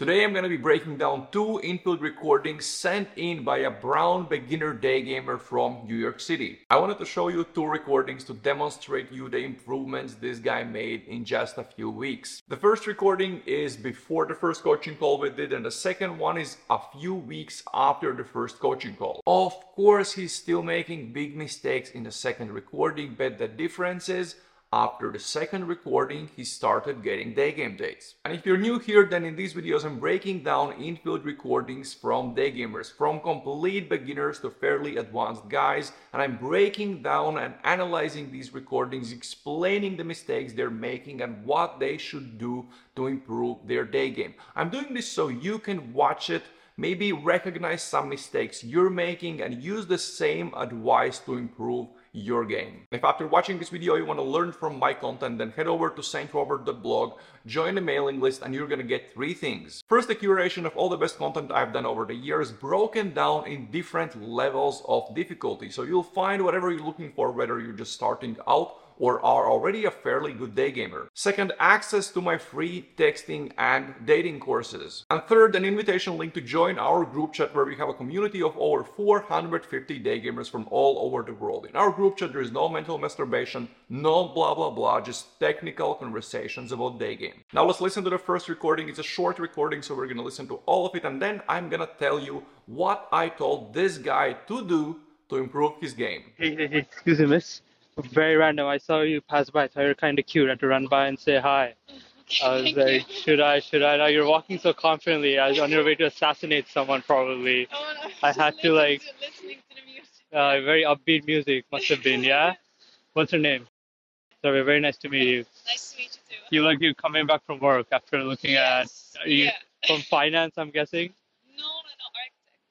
Today I'm going to be breaking down two infield recordings sent in by a brown beginner day gamer from New York City. I wanted to show you two recordings to demonstrate you the improvements this guy made in just a few weeks. The first recording is before the first coaching call we did and the second one is a few weeks after the first coaching call. Of course he's still making big mistakes in the second recording but the difference is after the second recording, he started getting day game dates. And if you're new here, then in these videos I'm breaking down infield recordings from day gamers, from complete beginners to fairly advanced guys, and I'm breaking down and analyzing these recordings, explaining the mistakes they're making and what they should do to improve their day game. I'm doing this so you can watch it maybe recognize some mistakes you're making and use the same advice to improve your game. If after watching this video you want to learn from my content, then head over to saintrobert.blog, join the mailing list, and you're gonna get three things. First, the curation of all the best content I've done over the years, broken down in different levels of difficulty. So you'll find whatever you're looking for, whether you're just starting out or are already a fairly good day gamer. Second, access to my free texting and dating courses. And third, an invitation link to join our group chat where we have a community of over 450 day gamers from all over the world. In our group chat, there is no mental masturbation, no blah blah blah, just technical conversations about day game. Now let's listen to the first recording. It's a short recording, so we're gonna listen to all of it and then I'm gonna tell you what I told this guy to do to improve his game. Hey, hey, hey, excuse me, miss very random. I saw you pass by. so you're kind of cute. I had to run by and say hi. I was like, should I? Should I? Now you're walking so confidently. I was on your way to assassinate someone, probably. Oh, no, I had to like. To, listening to the music. Uh, very upbeat music must have been. Yeah. What's her name? Sorry, very nice to meet you. Nice to meet you too. You look like you coming back from work after looking yes. at. Are you yeah. from finance? I'm guessing. No, no, no, architect.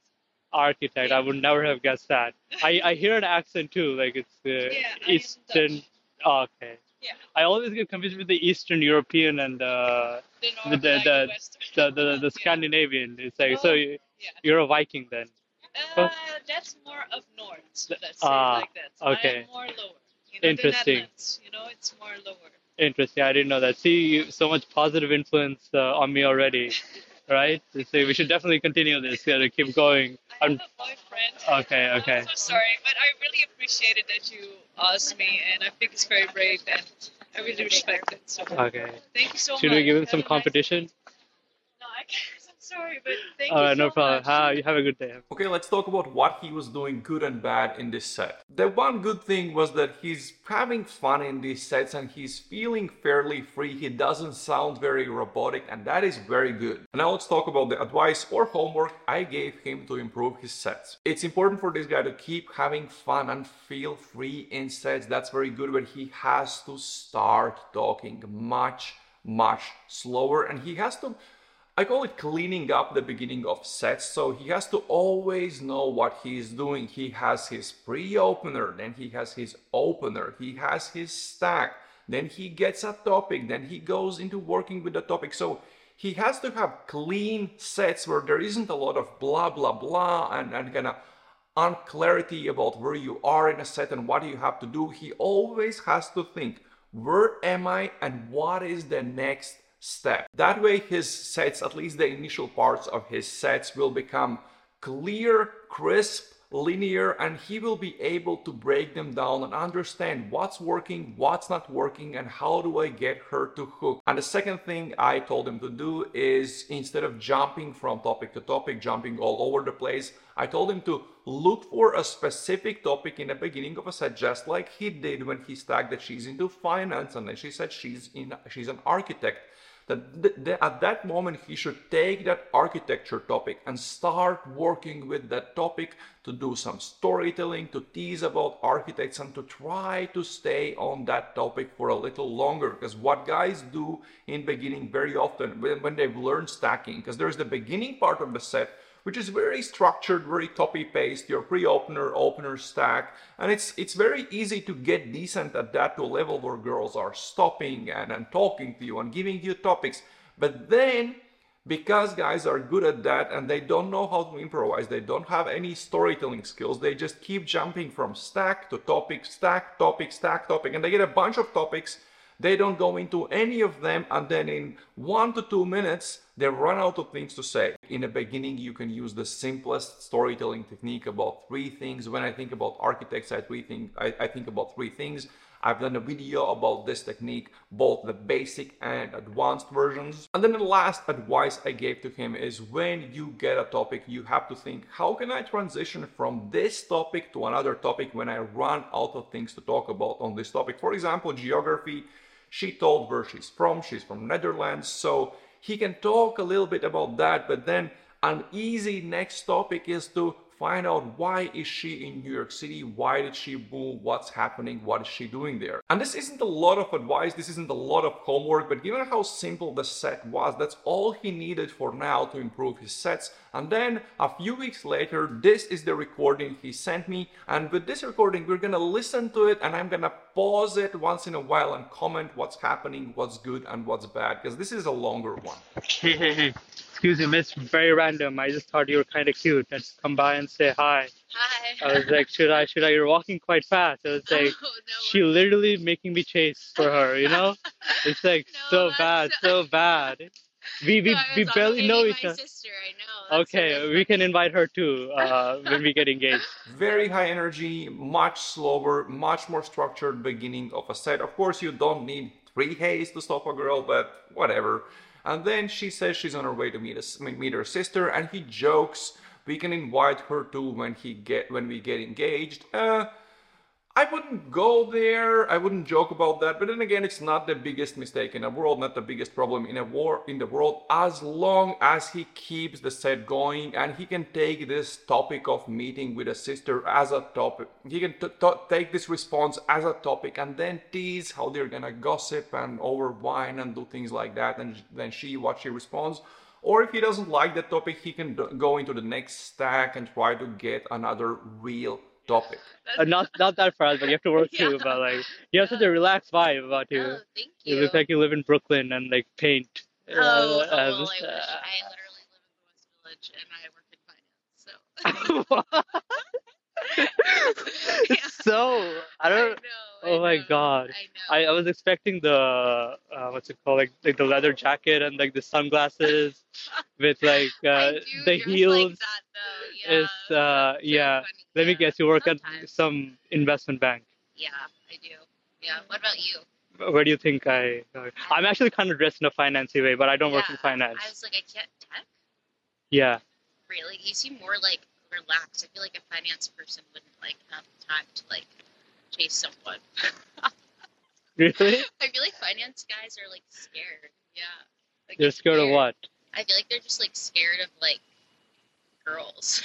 Architect. I would never have guessed that. I I hear an accent too. Like it's the Yeah, Eastern. Oh, okay. Yeah. I always get confused with the Eastern European and uh, The the north, the the, the, the, the. Scandinavian. It's like so Oh, you, yeah. you're a Viking then. Uh, that's more of north. Let's Ah, like that. okay. More lower. You know, Interesting. You know, it's more lower. Interesting. I didn't know that. See, you, so much positive influence uh, on me already, right? So we should definitely continue this. Gotta keep going. I I'm, a boyfriend. okay. Okay. I'm so sorry, but I really appreciated that you asked me, and I think it's very brave, and I really respect it. So Okay. thank you so Should much. Should we give him some competition? No, I can't. I'm sorry, but thank All you right. so No problem. much. Ha, you have a good day. Okay, let's talk about what he was doing good and bad in this set. The one good thing was that he's having fun in these sets and he's feeling fairly free. He doesn't sound very robotic, and that is very good. Now let's talk about the advice or homework I gave him to improve his sets. It's important for this guy to keep having fun and feel free in sets. That's very good, but he has to start talking much, much slower, and he has to I call it cleaning up the beginning of sets. So he has to always know what he's doing. He has his pre-opener, then he has his opener, he has his stack, then he gets a topic, then he goes into working with the topic. So he has to have clean sets where there isn't a lot of blah blah blah and, and kind of unclarity about where you are in a set and what you have to do. He always has to think, where am I and what is the next step. That way his sets, at least the initial parts of his sets will become clear, crisp, linear and he will be able to break them down and understand what's working, what's not working and how do I get her to hook. And the second thing I told him to do is instead of jumping from topic to topic, jumping all over the place, I told him to look for a specific topic in the beginning of a set just like he did when he stacked that she's into finance and then she said she's in she's an architect that th- th- at that moment he should take that architecture topic and start working with that topic to do some storytelling to tease about architects and to try to stay on that topic for a little longer. Because what guys do in beginning very often when, when they've learned stacking because there's the beginning part of the set which is very structured, very copy paste, your pre-opener, opener stack, and it's it's very easy to get decent at that to a level where girls are stopping and, and talking to you and giving you topics. But then because guys are good at that and they don't know how to improvise, they don't have any storytelling skills, they just keep jumping from stack to topic, stack, topic, stack, topic, and they get a bunch of topics They don't go into any of them, and then in one to two minutes, they run out of things to say. In the beginning, you can use the simplest storytelling technique about three things. When I think about architects, I, think, I, I think about three things. I've done a video about this technique, both the basic and advanced versions. And then the last advice I gave to him is when you get a topic, you have to think, how can I transition from this topic to another topic when I run out of things to talk about on this topic? For example, geography. She told where she's from. She's from Netherlands. So he can talk a little bit about that, but then an easy next topic is to find out why is she in New York City, why did she move, what's happening, what is she doing there. And this isn't a lot of advice, this isn't a lot of homework, but given how simple the set was, that's all he needed for now to improve his sets. And then a few weeks later, this is the recording he sent me. And with this recording, we're gonna listen to it and I'm gonna pause it once in a while and comment what's happening, what's good and what's bad, because this is a longer one. Excuse me, miss. Very random. I just thought you were kind of cute. Let's come by and say hi. Hi. I was like, should I? Should I? You're walking quite fast. I was like, oh, no, she literally making me chase for her. You know? It's like No, so bad, so- so bad. We we No, we barely know each other. sister, I know. That's Okay, really we can invite her too uh, when we get engaged. very high energy, much slower, much more structured beginning of a set. Of course, you don't need three haze to stop a girl, but whatever. And then she says she's on her way to meet, us, meet her sister, and he jokes we can invite her too when he get when we get engaged. Uh, I wouldn't go there. I wouldn't joke about that. But then again, it's not the biggest mistake in the world, not the biggest problem in a war in the world, as long as he keeps the set going and he can take this topic of meeting with a sister as a topic. He can t- t- take this response as a topic and then tease how they're gonna gossip and over wine and do things like that. And then she what she responds. Or if he doesn't like that topic, he can go into the next stack and try to get another real topic. Uh, not not that fast, but you have to work too. But like, you have such a relaxed vibe about you. Oh, thank You you. look like you live in Brooklyn and like paint. Oh, oh, uh, well, I wish. I literally live in the West Village and I work in finance, so. Yeah. so I don't. know, I oh my know, God. I I, know. I was expecting the uh, what's it called like like the leather jacket and like the sunglasses with like uh, do the heels. Like that. Yeah. It's uh So yeah. funny. Let me guess, you work at some investment bank. Yeah, I do. Yeah. What about you? Where do you think I? Uh, I'm actually kind of dressed in a financy way, but I don't work in finance. I was like, I can't tech. Yeah. Really, you seem more like relaxed. I feel like a finance person wouldn't like have time to like chase someone. Really? I feel like finance guys are like scared. Yeah. Like, You're it's scared of what? I feel like they're just like scared of like girls.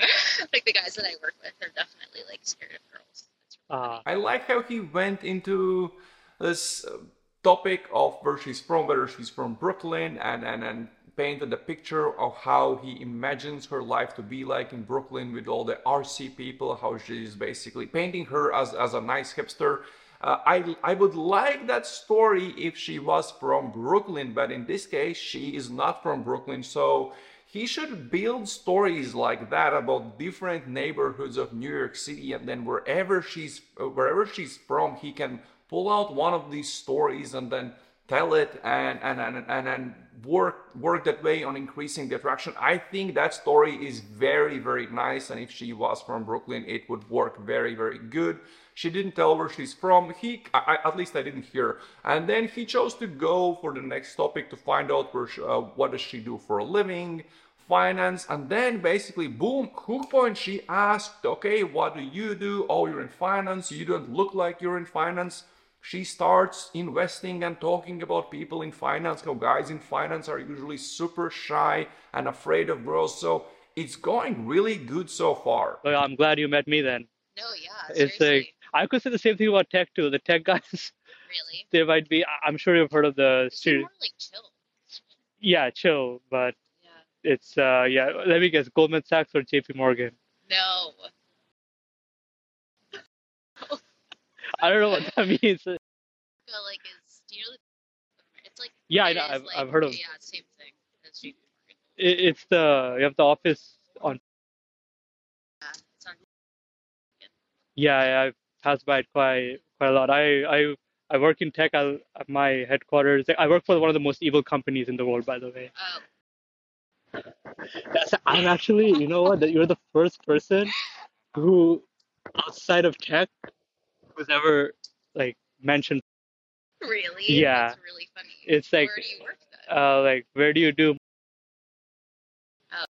like the guys that I work with are definitely like scared of girls. That's really Ah. I like how he went into this uh, topic of where she's from, whether she's from Brooklyn, and, and, and painted a picture of how he imagines her life to be like in Brooklyn with all the RC people, how she's basically painting her as, as a nice hipster. Uh, I, I would like that story if she was from Brooklyn, but in this case, she is not from Brooklyn. So he should build stories like that about different neighborhoods of New York City, and then wherever she's wherever she's from, he can pull out one of these stories and then tell it and and and and, and work work that way on increasing the attraction. I think that story is very very nice, and if she was from Brooklyn, it would work very very good. She didn't tell where she's from. He, I, at least I didn't hear. And then he chose to go for the next topic to find out where she, uh, what does she do for a living, finance, and then basically, boom, hook point. She asked, okay, what do you do? Oh, you're in finance. You don't look like you're in finance. She starts investing and talking about people in finance, how guys in finance are usually super shy and afraid of girls. So it's going really good so far. Well, I'm glad you met me then. No, yeah, It's seriously. like I could say the same thing about tech too. The tech guys, really. they might be. I- I'm sure you've heard of the You seem more like chill. Yeah, chill, but Yeah. it's uh yeah. Let me guess, Goldman Sachs or J.P. Morgan. No. I don't know what that means. So, like, is do you know? It's like Yeah, I know. I've, like, I've heard of. Yeah, same thing as JP Morgan. It, it's the you have the office on. Yeah, it's on. Yeah, I've passed by it quite quite a lot. I I I work in tech. I, at my headquarters. I work for one of the most evil companies in the world, by the way. Oh, That's, I'm actually, you know what? That you're the first person who, outside of tech, who's ever like mentioned. really? Yeah. That's really funny. It's like, Where do you work then? uh, like where do you do? oh,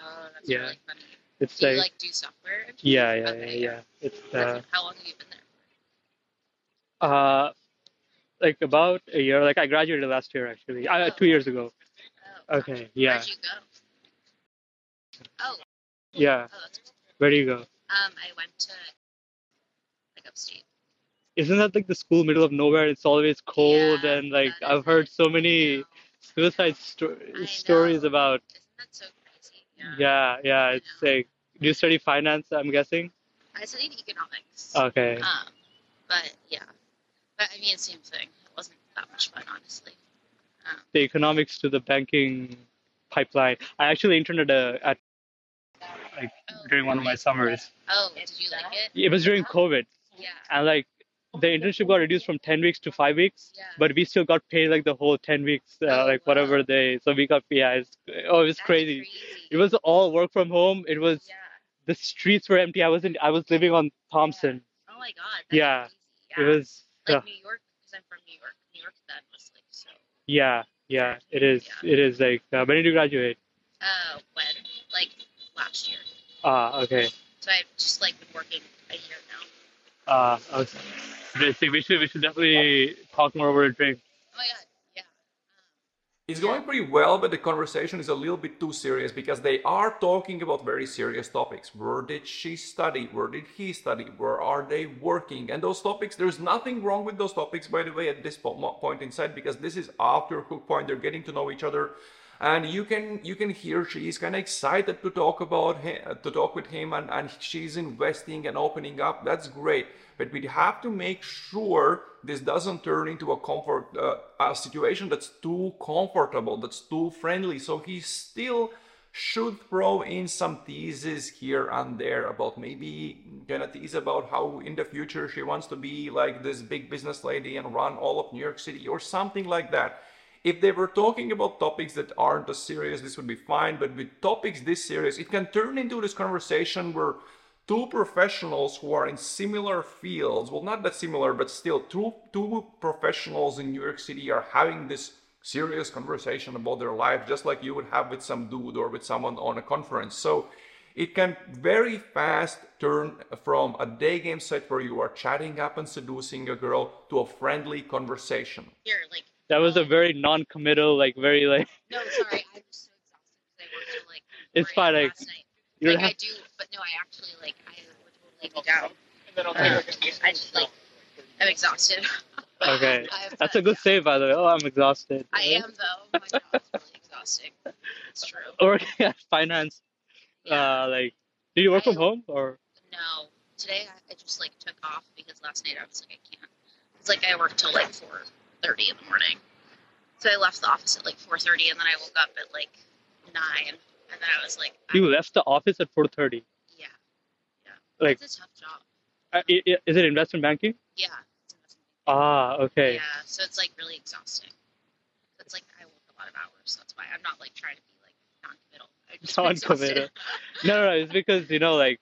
oh that's yeah. really funny. It's Do you like, like do software? yeah, yeah, Okay, yeah, yeah. It's uh, How long have you been there? uh, like about a year. Like I graduated last year, actually. Uh, two years ago. Oh, Okay, yeah, Where'd you go? Oh, yeah. oh, that's cool. Where do you go? Um, I went to Isn't that like the school middle of nowhere? It's always cold Yeah, and like I've heard so many suicide sto- stories about. Isn't that so crazy? Yeah. Yeah, yeah. It's like, do you study finance? I'm guessing. I studied economics. Okay. Um, but yeah, but I mean, same thing. It wasn't that much fun, honestly. Um, The economics to the banking pipeline. I actually interned at, a, at like oh, during one of my summers. Oh, did you like it? It was during COVID, Yeah. and like the internship got reduced from 10 weeks to five weeks, Yeah. but we still got paid like the whole 10 weeks, uh, Oh, like whatever wow. they. So we got yeah. It's, oh, it was That's crazy. It was all work from home. It was Yeah. the streets were empty. I was in. I was living on Thompson. Oh my God. That's Yeah. It was. like uh, New York because I'm from New York. New York then was like so. yeah, yeah. It is. Yeah. It is like. Uh, when did you graduate? Uh, when like last year. Ah, okay. So I've just like been working a year. Uh, okay. I think we should we should definitely talk more over a drink. Oh my God. Yeah. It's going pretty well, but the conversation is a little bit too serious because they are talking about very serious topics. Where did she study? Where did he study? Where are they working? And those topics, there's nothing wrong with those topics, by the way, at this po- mo- point inside, because this is after hook point. They're getting to know each other, and you can you can hear she's kind of excited to talk about him, to talk with him, and and she's investing and opening up. That's great, but we have to make sure this doesn't turn into a comfort uh, a situation that's too comfortable, that's too friendly. So he still should throw in some teases here and there about maybe gonna tease about how in the future she wants to be like this big business lady and run all of New York City or something like that. If they were talking about topics that aren't as serious, this would be fine. But with topics this serious, it can turn into this conversation where two professionals who are in similar fields, well, not that similar, but still two, two professionals in New York City are having this serious conversation about their life, just like you would have with some dude or with someone on a conference. So it can very fast turn from a day game set where you are chatting up and seducing a girl to a friendly conversation. Here, like. That was a very non-committal, like very like. No, sorry. I'm so exhausted because I worked till like. It's 4 a.m. fine, like, Last night. You like don't I have, do, but no, I actually like I would totally be down. Uh, I just like I'm exhausted. okay, that's a good save, by the way. Oh, I'm exhausted. I am though. My job's really exhausting. It's true. Working at finance, uh, like, do you work from home or? No, today I, I just like took off because last night I was like I can't. It's like I worked till like four thirty in the morning. So I left the office at like four thirty, and then I woke up at like nine, and then I was like, I- You left the office at 4:30. yeah, yeah. Like- it's a tough job. Uh, is it investment banking? Yeah. Investment Ah, okay. Yeah, so it's like really exhausting. It's like I work a lot of hours. So That's why I'm not like trying to be like non-committal. I just been exhausted. Non-committal. No, no, no. It's because you know, like,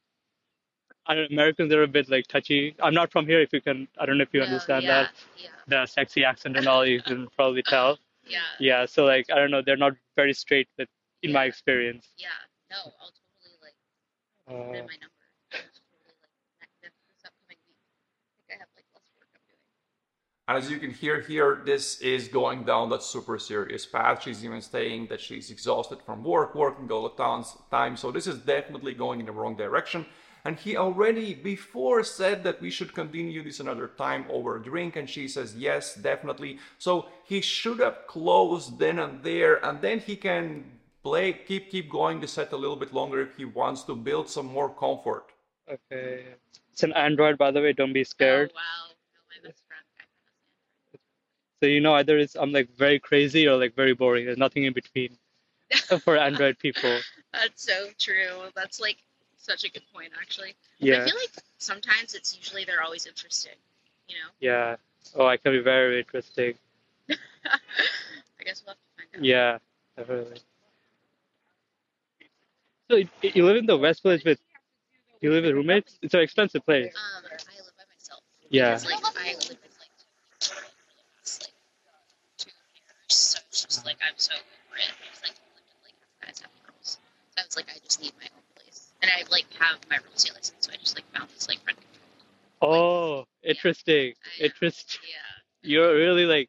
I don't, Americans are a bit like touchy. I'm not from here. If you can, I don't know if you No, understand yeah, that. Yeah, The sexy accent and all, you can probably tell. yeah, Yeah. So like, I don't know. They're not very straight with, in my experience. yeah. No, I'll totally like put Uh, in my number. I'll totally like next this upcoming week. I think I have like less work I'm doing. And as you can hear here, this is going down that super serious path. She's even saying that she's exhausted from work, working all the time. So this is definitely going in the wrong direction. And he already before said that we should continue this another time over a drink. And she says, yes, definitely. So he should have closed then and there. And then he can play, keep, keep going the set a little bit longer if he wants to build some more comfort. okay. It's an Android, by the way. Don't be scared. Oh wow, no, my best friend. I have So you know, either it's I'm like very crazy or like very boring. There's nothing in between for Android people. That's so true. That's like such a good point, actually. Yeah. I feel like sometimes it's usually they're always interesting. You know. Yeah. Oh, I can be very interesting. I guess we'll have to find out. Yeah, definitely. So you live in the West Village with you live with roommates? It's an expensive place. Um, I live by myself. Yeah. Because, like, I lived with like two like the past like two years, so it's just like I'm so over it. Because like I lived in like half guys, half girls. So I was like, I just need my own and I like have my real estate license, so I just like found this like rent control. Oh, interesting. I- Interesting. Yeah. You're really like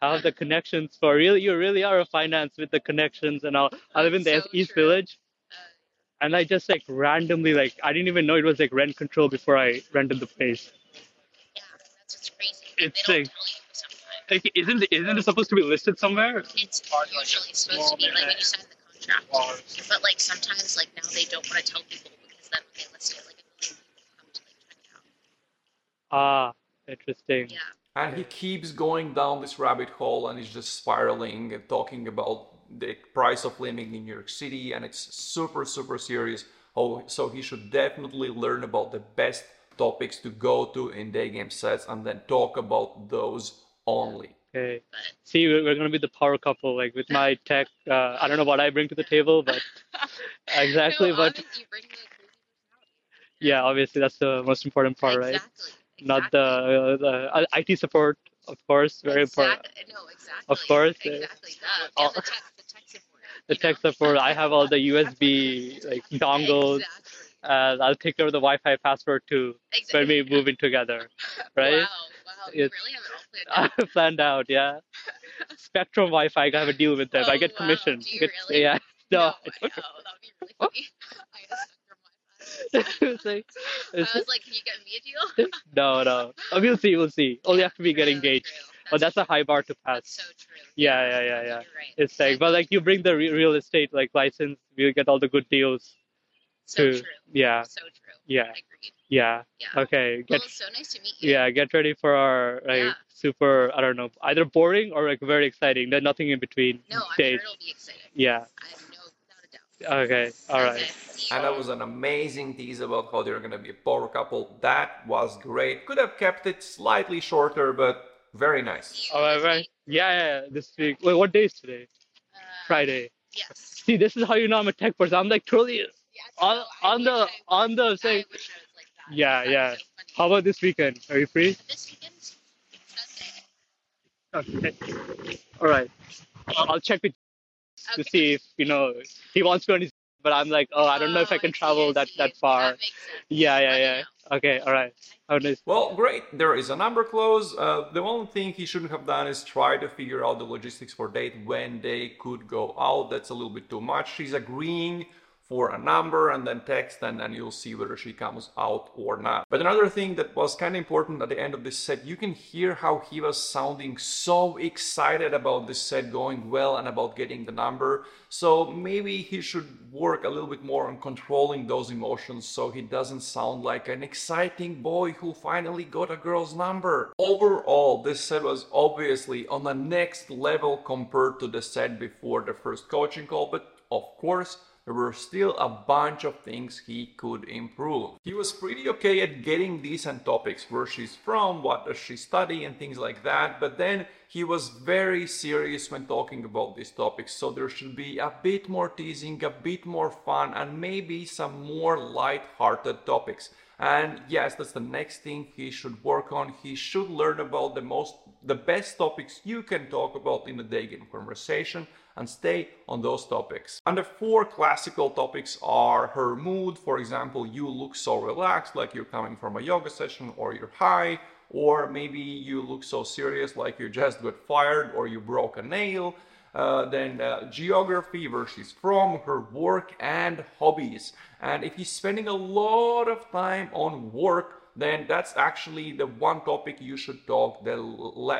have the connections for really you really are a finance with the connections and all. I live in the So East true. Village Uh, and I just like randomly like I didn't even know it was like rent control before I rented the place. yeah, that's what's crazy. It's like-. Like isn't it, isn't it supposed to be listed somewhere? It's usually supposed to be like when you sign the contract, but like sometimes like now they don't want to tell people because then when they list it, like a million people come to like check it out. Ah, interesting. Yeah. And he keeps going down this rabbit hole and he's just spiraling and talking about the price of living in New York City and it's super, super serious. Oh, so he should definitely learn about the best topics to go to in day game sets and then talk about those only. Okay. But See, we're, we're gonna be the power couple, like with my tech. Uh, I don't know what I bring to the table, but exactly. no, but bring the crazy personality. yeah, obviously that's the most important part, right? Exactly. Not the uh, the uh, IT support, of course, very important. No, exactly. Of course, uh, Exactly all- the tech, the tech support. The tech know? support. I have all the USB like dongles. Exactly. and I'll take care of the Wi-Fi password too Exactly. when we move in together, right? Wow, It's- really have it planned out. yeah. Spectrum Wi-Fi, I have a deal with them. I Oh, get wow. commission. Do you Get- really? Yeah. No. no, no, oh, that would be really oh. funny. I had a sucker Wi-Fi. it's like, I was like, can you get me a deal? no, no. Oh, we'll see. We'll see. Only after we get True, engaged. true. Oh, but that's a high bar to pass. That's so true. Yeah, yeah, yeah, yeah. Right. It's like, but like you bring the re- real estate like license, we'll get all the good deals. so to- true. Yeah, So true. yeah, Agreed. Yeah. Yeah. Okay, Well, get it's so nice to meet you. yeah, get ready for our like Yeah. super. I don't know, either boring or like very exciting. There's nothing in between No, I'm days. sure it'll be exciting. Yeah. I have no, doubt. Okay. All right. Okay, see you. And that was an amazing tease about how they're gonna be a power couple. That was great. Could have kept it slightly shorter, but very nice. All right. right. Yeah, yeah. yeah, This week. Wait, what day is today? Uh, Friday. Yes. See, this is how you know I'm a tech person. I'm like totally Yes, on no, on the wish I- on the I saying. wish I was like that. Yeah, That yeah. so. How about this weekend? Are you free? This weekend? Okay. All right. I'll check with to see if you know he wants to go on his. But I'm like, oh, I don't know if I Oh, can travel that that far. That makes sense. Yeah, yeah, yeah. Okay, all right. Have a nice. Well, great. There is a number close. Uh, the only thing he shouldn't have done is try to figure out the logistics for date when they could go out. That's a little bit too much. She's agreeing for a number and then text, and then you'll see whether she comes out or not. But another thing that was kind of important at the end of this set, you can hear how he was sounding so excited about this set going well and about getting the number. So maybe he should work a little bit more on controlling those emotions so he doesn't sound like an exciting boy who finally got a girl's number. Overall, this set was obviously on the next level compared to the set before the first coaching call, but of course, there were still a bunch of things he could improve. He was pretty okay at getting decent topics, where she's from, what does she study, and things like that, but then he was very serious when talking about these topics, so there should be a bit more teasing, a bit more fun, and maybe some more light-hearted topics. And yes, that's the next thing he should work on. He should learn about the most the best topics you can talk about in a day game conversation and stay on those topics. And the four classical topics are her mood, for example, you look so relaxed like you're coming from a yoga session or you're high, or maybe you look so serious like you just got fired or you broke a nail. Uh, then uh, geography, where she's from, her work and hobbies. And if he's spending a lot of time on work, then that's actually the one topic you should talk the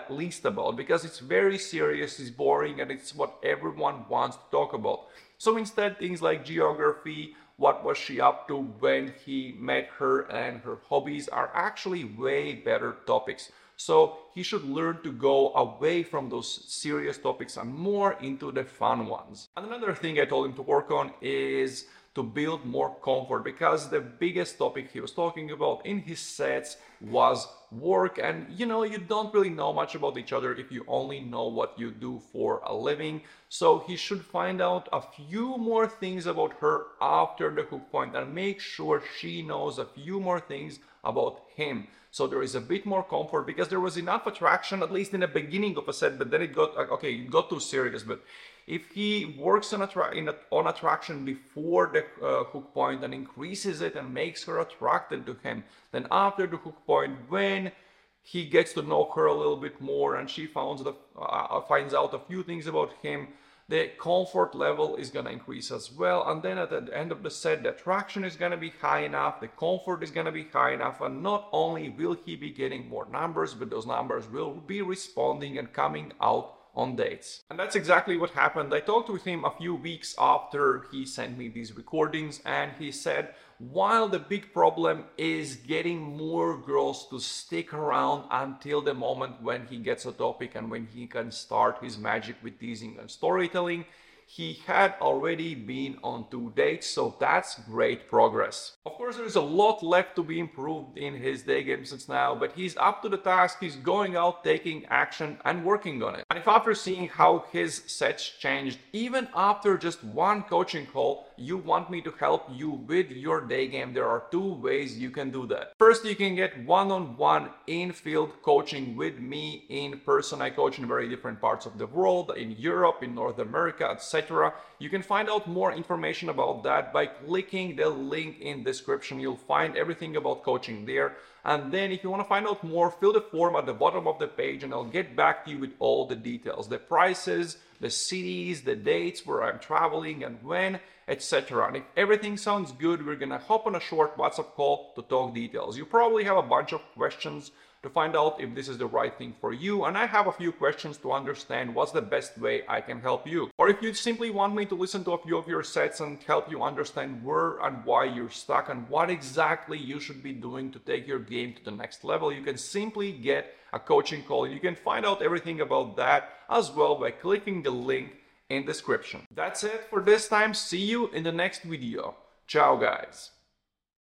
least about because it's very serious, it's boring, and it's what everyone wants to talk about. So instead, things like geography, what was she up to when he met her, and her hobbies are actually way better topics. So he should learn to go away from those serious topics and more into the fun ones. And another thing I told him to work on is to build more comfort because the biggest topic he was talking about in his sets was work. And you know you don't really know much about each other if you only know what you do for a living. So he should find out a few more things about her after the hook point and make sure she knows a few more things about him. So there is a bit more comfort because there was enough attraction at least in the beginning of a set but then it got uh, okay it got too serious. But if he works on, a, on attraction before the uh, hook point and increases it and makes her attracted to him, then after the hook point, when he gets to know her a little bit more and she finds, the, uh, finds out a few things about him, the comfort level is going to increase as well. And then at the end of the set, the attraction is going to be high enough, the comfort is going to be high enough, and not only will he be getting more numbers, but those numbers will be responding and coming out on dates. And that's exactly what happened. I talked with him a few weeks after he sent me these recordings, and he said, while the big problem is getting more girls to stick around until the moment when he gets a topic and when he can start his magic with teasing and storytelling, he had already been on two dates, so that's great progress. Of course, there is a lot left to be improved in his day game since now, but he's up to the task, he's going out, taking action, and working on it. And if after seeing how his sets changed, even after just one coaching call, you want me to help you with your day game, there are two ways you can do that. First, you can get one on one in field coaching with me in person. I coach in very different parts of the world, in Europe, in North America, etc etc. You can find out more information about that by clicking the link in description. You'll find everything about coaching there. And then if you want to find out more, fill the form at the bottom of the page and I'll get back to you with all the details, the prices, the cities, the dates where I'm traveling and when, etc. And if everything sounds good, we're gonna hop on a short WhatsApp call to talk details. You probably have a bunch of questions to find out if this is the right thing for you. And I have a few questions to understand what's the best way I can help you. Or if you simply want me to listen to a few of your sets and help you understand where and why you're stuck and what exactly you should be doing to take your game to the next level, you can simply get a coaching call. You can find out everything about that as well by clicking the link in description. That's it for this time. See you in the next video. Ciao guys.